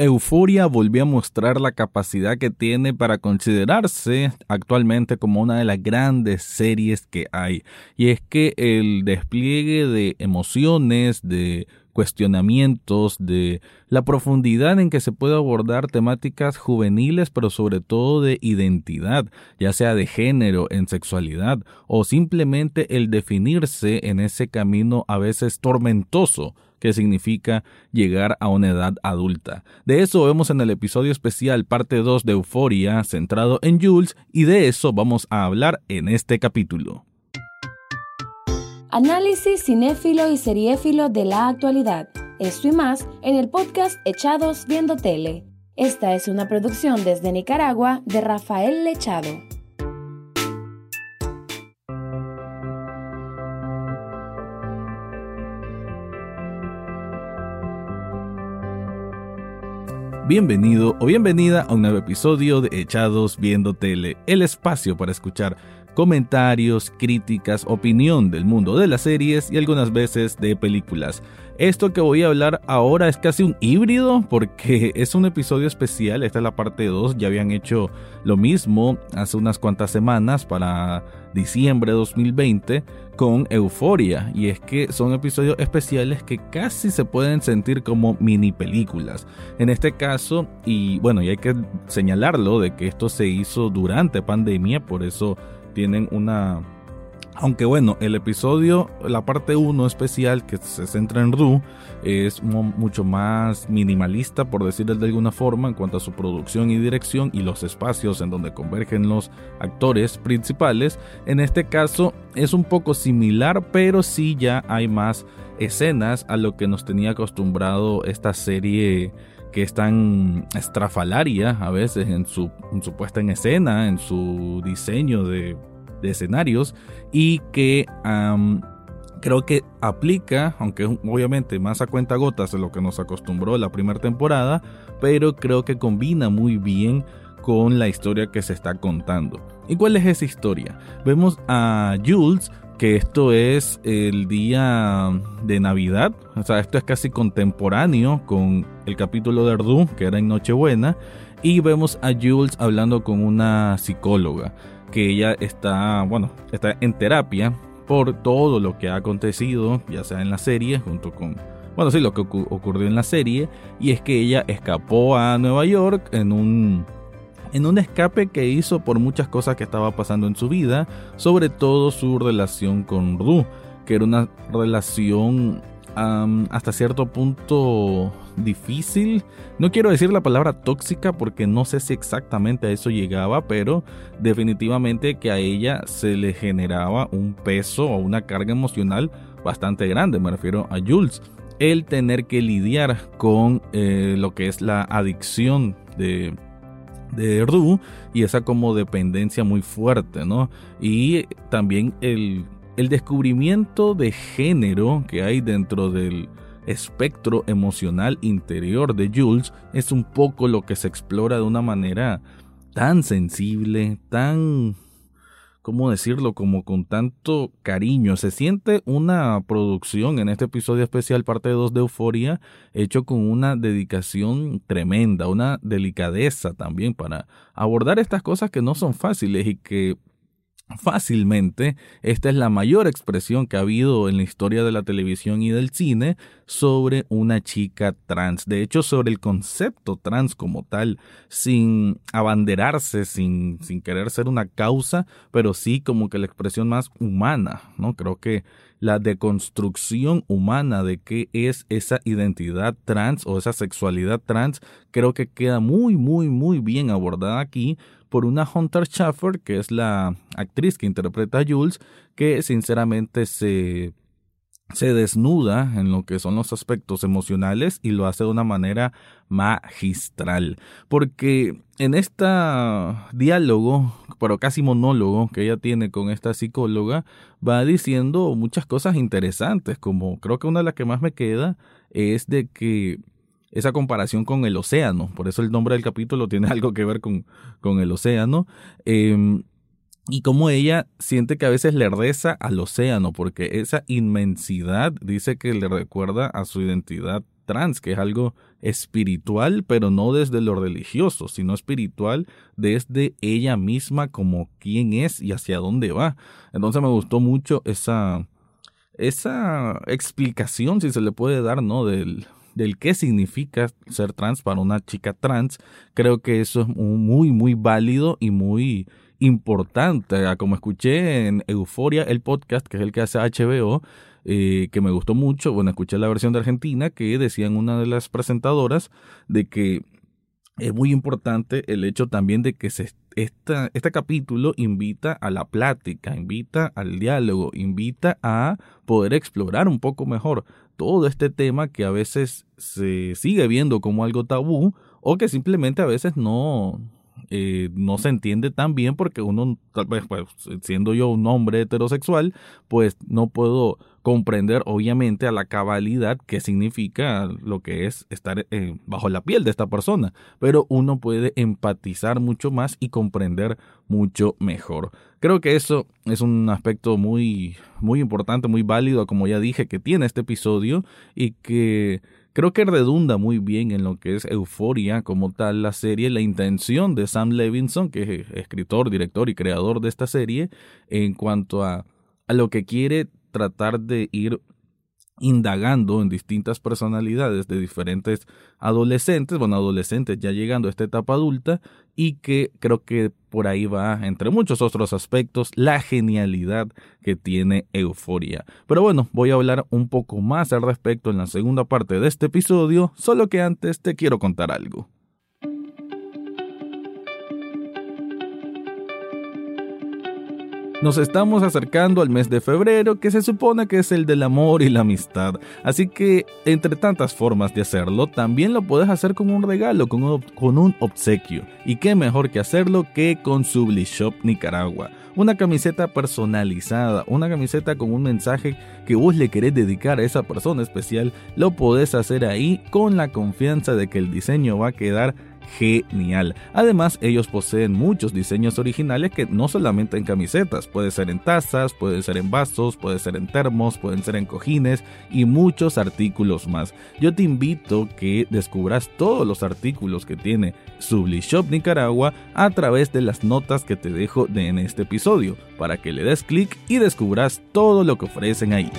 Euforia volvió a mostrar la capacidad que tiene para considerarse actualmente como una de las grandes series que hay. Y es que el despliegue de emociones, de cuestionamientos, de la profundidad en que se puede abordar temáticas juveniles, pero sobre todo de identidad, ya sea de género, en sexualidad, o simplemente el definirse en ese camino a veces tormentoso que significa llegar a una edad adulta. De eso vemos en el episodio especial parte 2 de Euforia, centrado en Jules, y de eso vamos a hablar en este capítulo. Análisis cinéfilo y seriéfilo de la actualidad. Esto y más en el podcast Echados Viendo Tele. Esta es una producción desde Nicaragua de Rafael Lechado. Bienvenido o bienvenida a un nuevo episodio de Echados Viendo Tele, el espacio para escuchar comentarios, críticas, opinión del mundo de las series y algunas veces de películas. Esto que voy a hablar ahora es casi un híbrido porque es un episodio especial, esta es la parte 2, ya habían hecho lo mismo hace unas cuantas semanas para diciembre de 2020 con Euforia. Y es que son episodios especiales que casi se pueden sentir como mini películas. En este caso, y bueno, y hay que señalarlo de que esto se hizo durante pandemia, por eso tienen una... Aunque bueno, el episodio, la parte 1 especial que se centra en Ru, es mucho más minimalista, por decirlo de alguna forma, en cuanto a su producción y dirección y los espacios en donde convergen los actores principales. En este caso es un poco similar, pero sí ya hay más escenas a lo que nos tenía acostumbrado esta serie que es tan estrafalaria a veces en su, puesta en escena, en su diseño de, escenarios y que creo que aplica, aunque obviamente más a cuenta gotas de lo que nos acostumbró la primera temporada, pero creo que combina muy bien con la historia que se está contando. ¿Y cuál es esa historia? Vemos a Jules que esto es el día de Navidad, o sea, esto es casi contemporáneo con el capítulo de Ardu, que era en Nochebuena, y vemos a Jules hablando con una psicóloga, que ella está, bueno, está en terapia por todo lo que ha acontecido, ya sea en la serie, junto con, bueno, sí, lo que ocurrió en la serie, y es que ella escapó a Nueva York en un en un escape que hizo por muchas cosas que estaba pasando en su vida, sobre todo su relación con Ru, que era una relación hasta cierto punto difícil. No quiero decir la palabra tóxica porque no sé si exactamente a eso llegaba, pero definitivamente que a ella se le generaba un peso o una carga emocional bastante grande, me refiero a Jules. El tener que lidiar con eh, lo que es la adicción de de y esa como dependencia muy fuerte, ¿no? Y también el, el descubrimiento de género que hay dentro del espectro emocional interior de Jules es un poco lo que se explora de una manera tan sensible, tan ¿cómo decirlo? Como con tanto cariño. Se siente una producción en este episodio especial, parte 2 de Euforia, hecho con una dedicación tremenda, una delicadeza también para abordar estas cosas que no son fáciles y que fácilmente. Esta es la mayor expresión que ha habido en la historia de la televisión y del cine sobre una chica trans. De hecho, sobre el concepto trans como tal, sin abanderarse, sin, sin querer ser una causa, pero sí como que la expresión más humana, ¿no? Creo que la deconstrucción humana de qué es esa identidad trans o esa sexualidad trans, creo que queda muy, muy, muy bien abordada aquí por una Hunter Schaffer, que es la actriz que interpreta a Jules, que sinceramente se, se desnuda en lo que son los aspectos emocionales y lo hace de una manera magistral. Porque en este diálogo, pero casi monólogo que ella tiene con esta psicóloga, va diciendo muchas cosas interesantes, como creo que una de las que más me queda es de que esa comparación con el océano, por eso el nombre del capítulo tiene algo que ver con, con el océano, em, y como ella siente que a veces le reza al océano, porque esa inmensidad dice que le recuerda a su identidad trans, que es algo espiritual, pero no desde lo religioso, sino espiritual desde ella misma como quién es y hacia dónde va. Entonces me gustó mucho esa, esa explicación, si se le puede dar, ¿no? Del, del qué significa ser trans para una chica trans. Creo que eso es muy, muy válido y muy importante. Ah, como escuché en Euforia, el podcast, que es el que hace HBO, eh, que me gustó mucho. Bueno, escuché la versión de Argentina que decían una de las presentadoras de que es muy importante el hecho también de que se, esta, este capítulo invita a la plática, invita al diálogo, invita a poder explorar un poco mejor todo este tema que a veces se sigue viendo como algo tabú o que simplemente a veces no, eh, no se entiende tan bien porque uno, tal vez, pues, siendo yo un hombre heterosexual, pues no puedo comprender obviamente a la cabalidad qué significa lo que es estar eh, bajo la piel de esta persona, pero uno puede empatizar mucho más y comprender mucho mejor. Creo que eso es un aspecto muy muy importante, muy válido, como ya dije, que tiene este episodio y que Creo que redunda muy bien en lo que es Euforia como tal la serie, la intención de Sam Levinson, que es escritor, director y creador de esta serie, en cuanto a, a lo que quiere tratar de ir indagando en distintas personalidades de diferentes adolescentes, bueno, adolescentes ya llegando a esta etapa adulta, y que creo que por ahí va, entre muchos otros aspectos, la genialidad que tiene Euforia. Pero bueno, voy a hablar un poco más al respecto en la segunda parte de este episodio, solo que antes te quiero contar algo. Nos estamos acercando al mes de febrero, que se supone que es el del amor y la amistad. Así que, entre tantas formas de hacerlo, también lo puedes hacer con un regalo, con un, obsequio. Y qué mejor que hacerlo que con Sublishop Nicaragua. Una camiseta personalizada, una camiseta con un mensaje que vos le querés dedicar a esa persona especial, lo podés hacer ahí con la confianza de que el diseño va a quedar genial. Además, ellos poseen muchos diseños originales que no solamente en camisetas, puede ser en tazas, puede ser en vasos, puede ser en termos, pueden ser en cojines y muchos artículos más. Yo te invito que descubras todos los artículos que tiene Shop Nicaragua a través de las notas que te dejo en este episodio, para que le des clic y descubras todo lo que ofrecen ahí.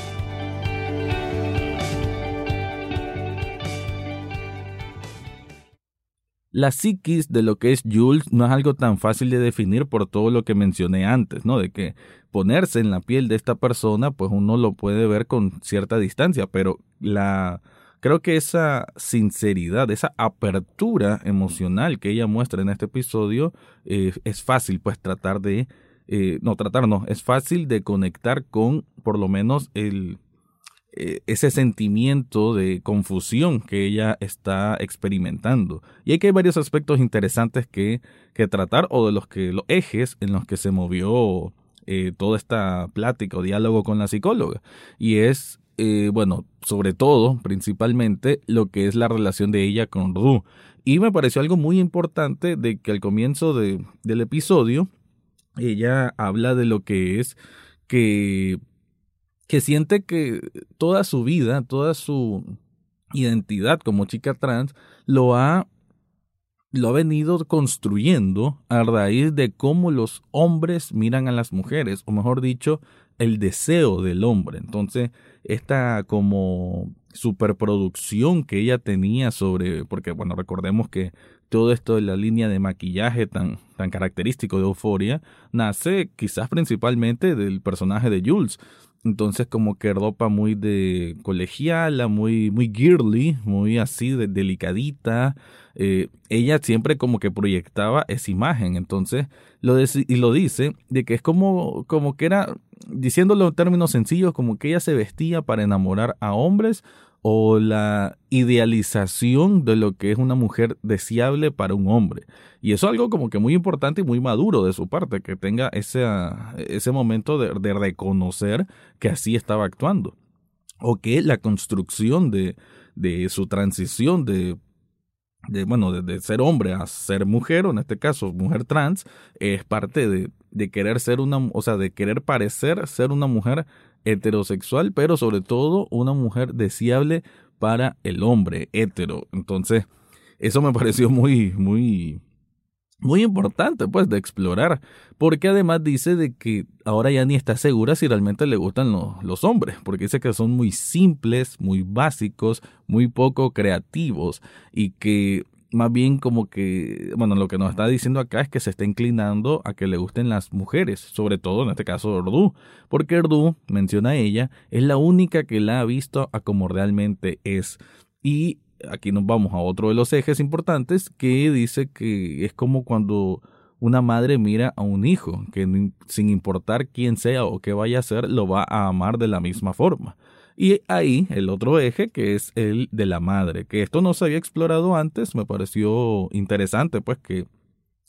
La psiquis de lo que es Jules no es algo tan fácil de definir por todo lo que mencioné antes, ¿no? De que ponerse en la piel de esta persona, pues uno lo puede ver con cierta distancia, pero la creo que esa sinceridad, esa apertura emocional que ella muestra en este episodio eh, es fácil, pues tratar de eh, no tratar, no, es fácil de conectar con por lo menos el eh, ese sentimiento de confusión que ella está experimentando. Y aquí hay varios aspectos interesantes que, que tratar o de los que los ejes en los que se movió eh, toda esta plática o diálogo con la psicóloga. Y es, eh, bueno, sobre todo, principalmente, lo que es la relación de ella con Ru. Y me pareció algo muy importante de que al comienzo de, del episodio, ella habla de lo que es que que siente que toda su vida, toda su identidad como chica trans lo ha lo ha venido construyendo a raíz de cómo los hombres miran a las mujeres, o mejor dicho, el deseo del hombre. Entonces, esta como superproducción que ella tenía sobre, porque bueno, recordemos que todo esto de la línea de maquillaje tan, tan característico de Euforia nace quizás principalmente del personaje de Jules, entonces como que ropa muy de colegiala, muy, muy girly, muy así de delicadita. Eh, ella siempre como que proyectaba esa imagen. Entonces lo y lo dice de que es como, como que era, diciéndolo en términos sencillos, como que ella se vestía para enamorar a hombres o la idealización de lo que es una mujer deseable para un hombre. Y eso es algo como que muy importante y muy maduro de su parte, que tenga ese, ese momento de, de reconocer que así estaba actuando. O que la construcción de, de su transición de de, bueno, de, ser hombre a ser mujer, o en este caso mujer trans, es parte de, de querer ser una, o sea, de querer parecer ser una mujer heterosexual, pero sobre todo una mujer deseable para el hombre hetero. Entonces, eso me pareció muy, muy, muy importante, pues, de explorar, porque además dice de que ahora ya ni está segura si realmente le gustan los, los hombres, porque dice que son muy simples, muy básicos, muy poco creativos y que más bien como que, bueno, lo que nos está diciendo acá es que se está inclinando a que le gusten las mujeres, sobre todo en este caso Ordu, porque Ordu, menciona ella, es la única que la ha visto a como realmente es. Y aquí nos vamos a otro de los ejes importantes que dice que es como cuando una madre mira a un hijo, que sin importar quién sea o qué vaya a ser, lo va a amar de la misma forma. Y ahí el otro eje que es el de la madre, que esto no se había explorado antes, me pareció interesante pues que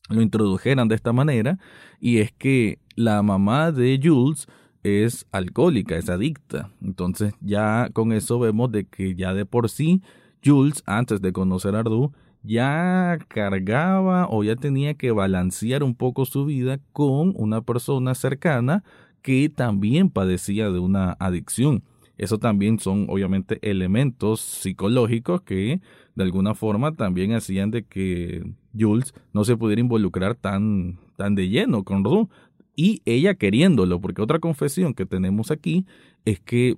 lo introdujeran de esta manera, y es que la mamá de Jules es alcohólica, es adicta. Entonces ya con eso vemos de que ya de por sí Jules, antes de conocer a Ardu, ya cargaba o ya tenía que balancear un poco su vida con una persona cercana que también padecía de una adicción. Eso también son obviamente elementos psicológicos que de alguna forma también hacían de que Jules no se pudiera involucrar tan, tan de lleno con Ru y ella queriéndolo, porque otra confesión que tenemos aquí es que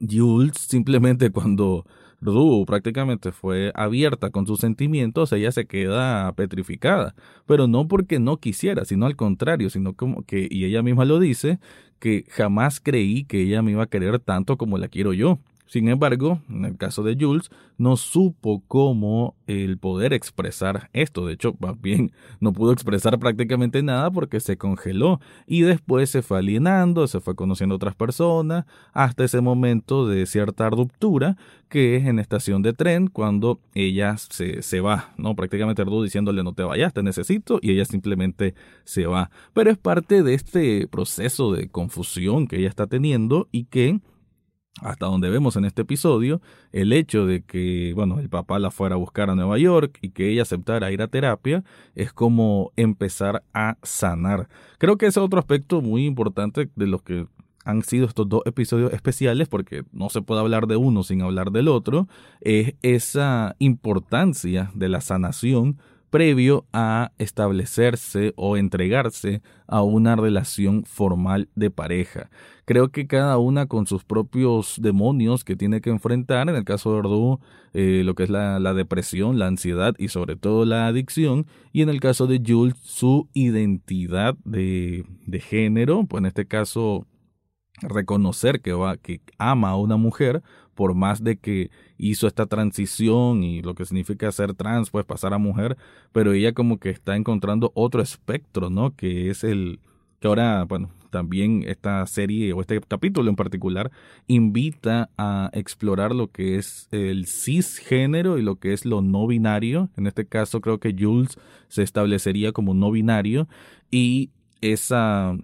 Jules simplemente cuando Ru prácticamente fue abierta con sus sentimientos, ella se queda petrificada, pero no porque no quisiera, sino al contrario, sino como que, y ella misma lo dice, que jamás creí que ella me iba a querer tanto como la quiero yo. Sin embargo, en el caso de Jules, no supo cómo el poder expresar esto. De hecho, más bien no pudo expresar prácticamente nada porque se congeló y después se fue alienando, se fue conociendo a otras personas, hasta ese momento de cierta ruptura que es en estación de tren cuando ella se, se va, ¿no? Prácticamente Ardu diciéndole no te vayas, te necesito y ella simplemente se va. Pero es parte de este proceso de confusión que ella está teniendo y que hasta donde vemos en este episodio, el hecho de que, bueno, el papá la fuera a buscar a Nueva York y que ella aceptara ir a terapia es como empezar a sanar. Creo que ese es otro aspecto muy importante de los que han sido estos dos episodios especiales, porque no se puede hablar de uno sin hablar del otro, es esa importancia de la sanación previo a establecerse o entregarse a una relación formal de pareja. Creo que cada una con sus propios demonios que tiene que enfrentar, en el caso de Ordu, eh, lo que es la, la, depresión, la ansiedad y sobre todo la adicción, y en el caso de Jules, su identidad de, de género, pues en este caso reconocer que va que ama a una mujer por más de que hizo esta transición y lo que significa ser trans pues pasar a mujer pero ella como que está encontrando otro espectro no que es el que ahora bueno también esta serie o este capítulo en particular invita a explorar lo que es el cisgénero y lo que es lo no binario. En este caso creo que Jules se establecería como no binario y esa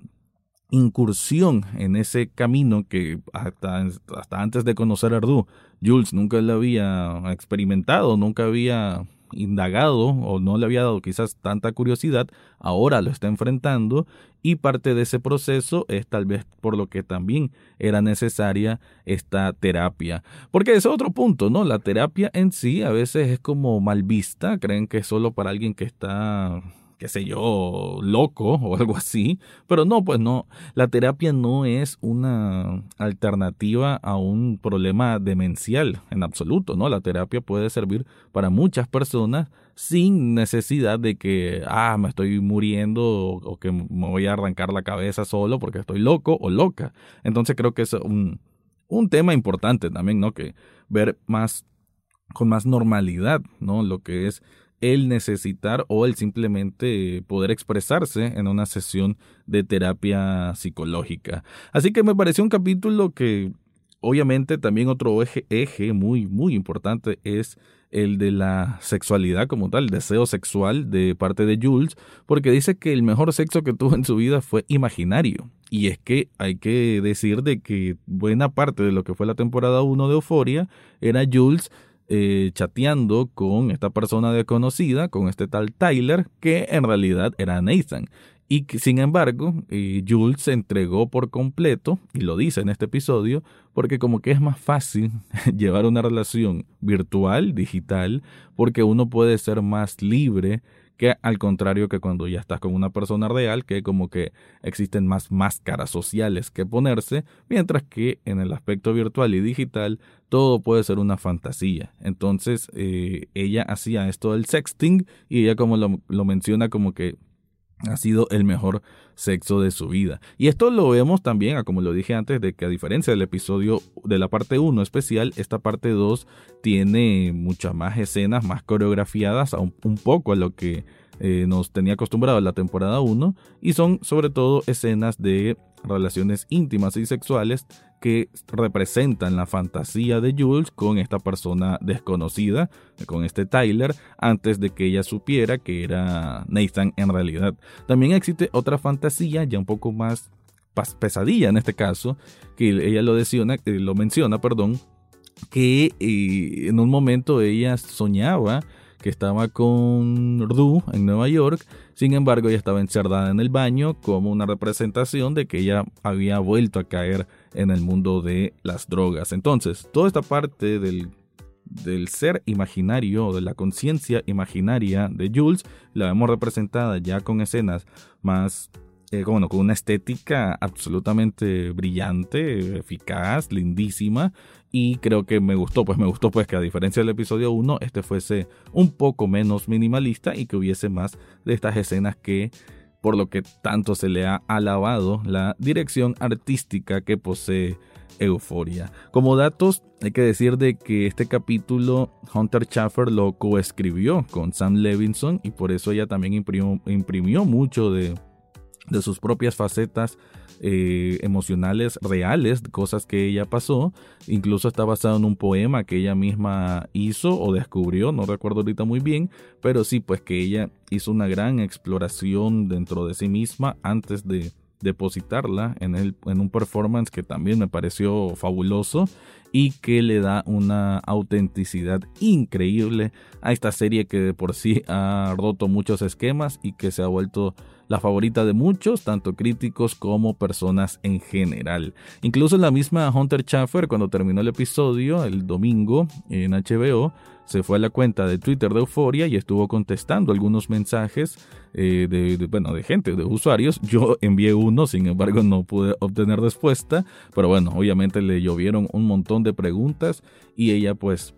incursión en ese camino que hasta, hasta antes de conocer a Ardu, Jules nunca le había experimentado, nunca había indagado o no le había dado quizás tanta curiosidad, ahora lo está enfrentando y parte de ese proceso es tal vez por lo que también era necesaria esta terapia. Porque es otro punto, ¿no? La terapia en sí a veces es como mal vista, creen que es solo para alguien que está qué sé yo, loco o algo así, pero no, pues no, la terapia no es una alternativa a un problema demencial en absoluto, ¿no? La terapia puede servir para muchas personas sin necesidad de que, ah, me estoy muriendo o, que me voy a arrancar la cabeza solo porque estoy loco o loca. Entonces creo que es un, un tema importante también, ¿no? Que ver más con más normalidad, ¿no? Lo que es el necesitar o el simplemente poder expresarse en una sesión de terapia psicológica. Así que me pareció un capítulo que obviamente también otro eje, eje muy, muy importante es el de la sexualidad como tal, el deseo sexual de parte de Jules, porque dice que el mejor sexo que tuvo en su vida fue imaginario. Y es que hay que decir de que buena parte de lo que fue la temporada 1 de Euforia era Jules eh, chateando con esta persona desconocida, con este tal Tyler, que en realidad era Nathan. Y que, sin embargo, eh, Jules se entregó por completo, y lo dice en este episodio, porque como que es más fácil llevar una relación virtual, digital, porque uno puede ser más libre que al contrario que cuando ya estás con una persona real, que como que existen más máscaras sociales que ponerse, mientras que en el aspecto virtual y digital todo puede ser una fantasía. Entonces eh, ella hacía esto del sexting y ella como lo, lo menciona como que ha sido el mejor sexo de su vida. Y esto lo vemos también, como lo dije antes, de que a diferencia del episodio de la parte 1 especial, esta parte 2 tiene muchas más escenas, más coreografiadas, un, un poco a lo que eh, nos tenía acostumbrado la temporada 1, y son sobre todo escenas de relaciones íntimas y sexuales que representan la fantasía de Jules con esta persona desconocida, con este Tyler, antes de que ella supiera que era Nathan en realidad. También existe otra fantasía ya un poco más pesadilla en este caso, que ella lo, eh, lo menciona, perdón, que eh, en un momento ella soñaba que estaba con Rue en Nueva York, sin embargo ella estaba encerrada en el baño como una representación de que ella había vuelto a caer en el mundo de las drogas. Entonces, toda esta parte del, del ser imaginario, de la conciencia imaginaria de Jules, la vemos representada ya con escenas más eh, con una estética absolutamente brillante, eficaz, lindísima. Y creo que me gustó, pues me gustó pues que a diferencia del episodio 1, este fuese un poco menos minimalista y que hubiese más de estas escenas que por lo que tanto se le ha alabado la dirección artística que posee Euforia. Como datos, hay que decir de que este capítulo Hunter Schaffer lo coescribió con Sam Levinson y por eso ella también imprimió mucho de de sus propias facetas eh, emocionales reales, cosas que ella pasó. Incluso está basado en un poema que ella misma hizo o descubrió, no recuerdo ahorita muy bien, pero sí, pues que ella hizo una gran exploración dentro de sí misma antes de depositarla en, el, en un performance que también me pareció fabuloso y que le da una autenticidad increíble a esta serie que de por sí ha roto muchos esquemas y que se ha vuelto la favorita de muchos, tanto críticos como personas en general. Incluso la misma Hunter Schaffer, cuando terminó el episodio el domingo en HBO, se fue a la cuenta de Twitter de Euforia y estuvo contestando algunos mensajes eh, de, bueno, de gente, de usuarios. Yo envié uno, sin embargo no pude obtener respuesta, pero bueno, obviamente le llovieron un montón de preguntas y ella pues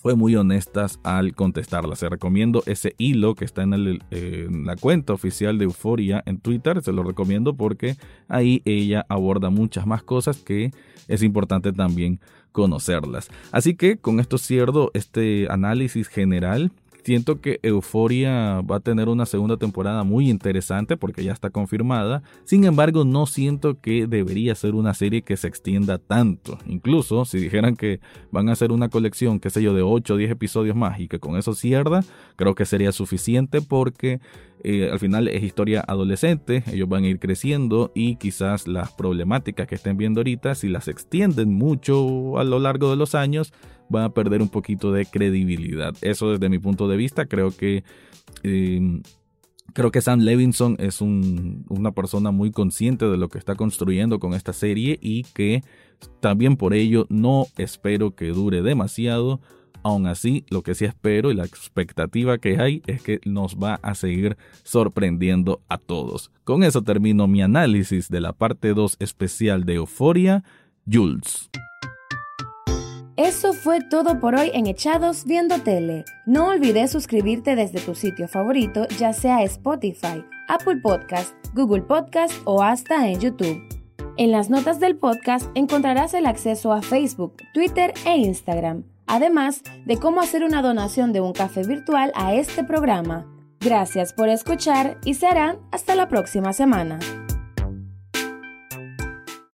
fue muy honestas al contestarla. Se recomiendo ese hilo que está en, la cuenta oficial de Euforia en Twitter. Se lo recomiendo porque ahí ella aborda muchas más cosas que es importante también conocerlas. Así que con esto cierro este análisis general Siento que Euforia va a tener una segunda temporada muy interesante porque ya está confirmada. Sin embargo, no siento que debería ser una serie que se extienda tanto. Incluso si dijeran que van a hacer una colección, qué sé yo, de 8 o 10 episodios más y que con eso cierra, creo que sería suficiente porque eh, al final es historia adolescente, ellos van a ir creciendo y quizás las problemáticas que estén viendo ahorita, si las extienden mucho a lo largo de los años, van a perder un poquito de credibilidad. Eso desde mi punto de vista, creo que... Em, creo que Sam Levinson es una persona muy consciente de lo que está construyendo con esta serie y que también por ello no espero que dure demasiado Aún así, lo que sí espero y la expectativa que hay es que nos va a seguir sorprendiendo a todos. Con eso termino mi análisis de la parte 2 especial de Euforia, Jules. Eso fue todo por hoy en Echados Viendo Tele. No olvides suscribirte desde tu sitio favorito, ya sea Spotify, Apple Podcast, Google Podcast o hasta en YouTube. En las notas del podcast encontrarás el acceso a Facebook, Twitter e Instagram además de cómo hacer una donación de un café virtual a este programa. Gracias por escuchar y serán hasta la próxima semana.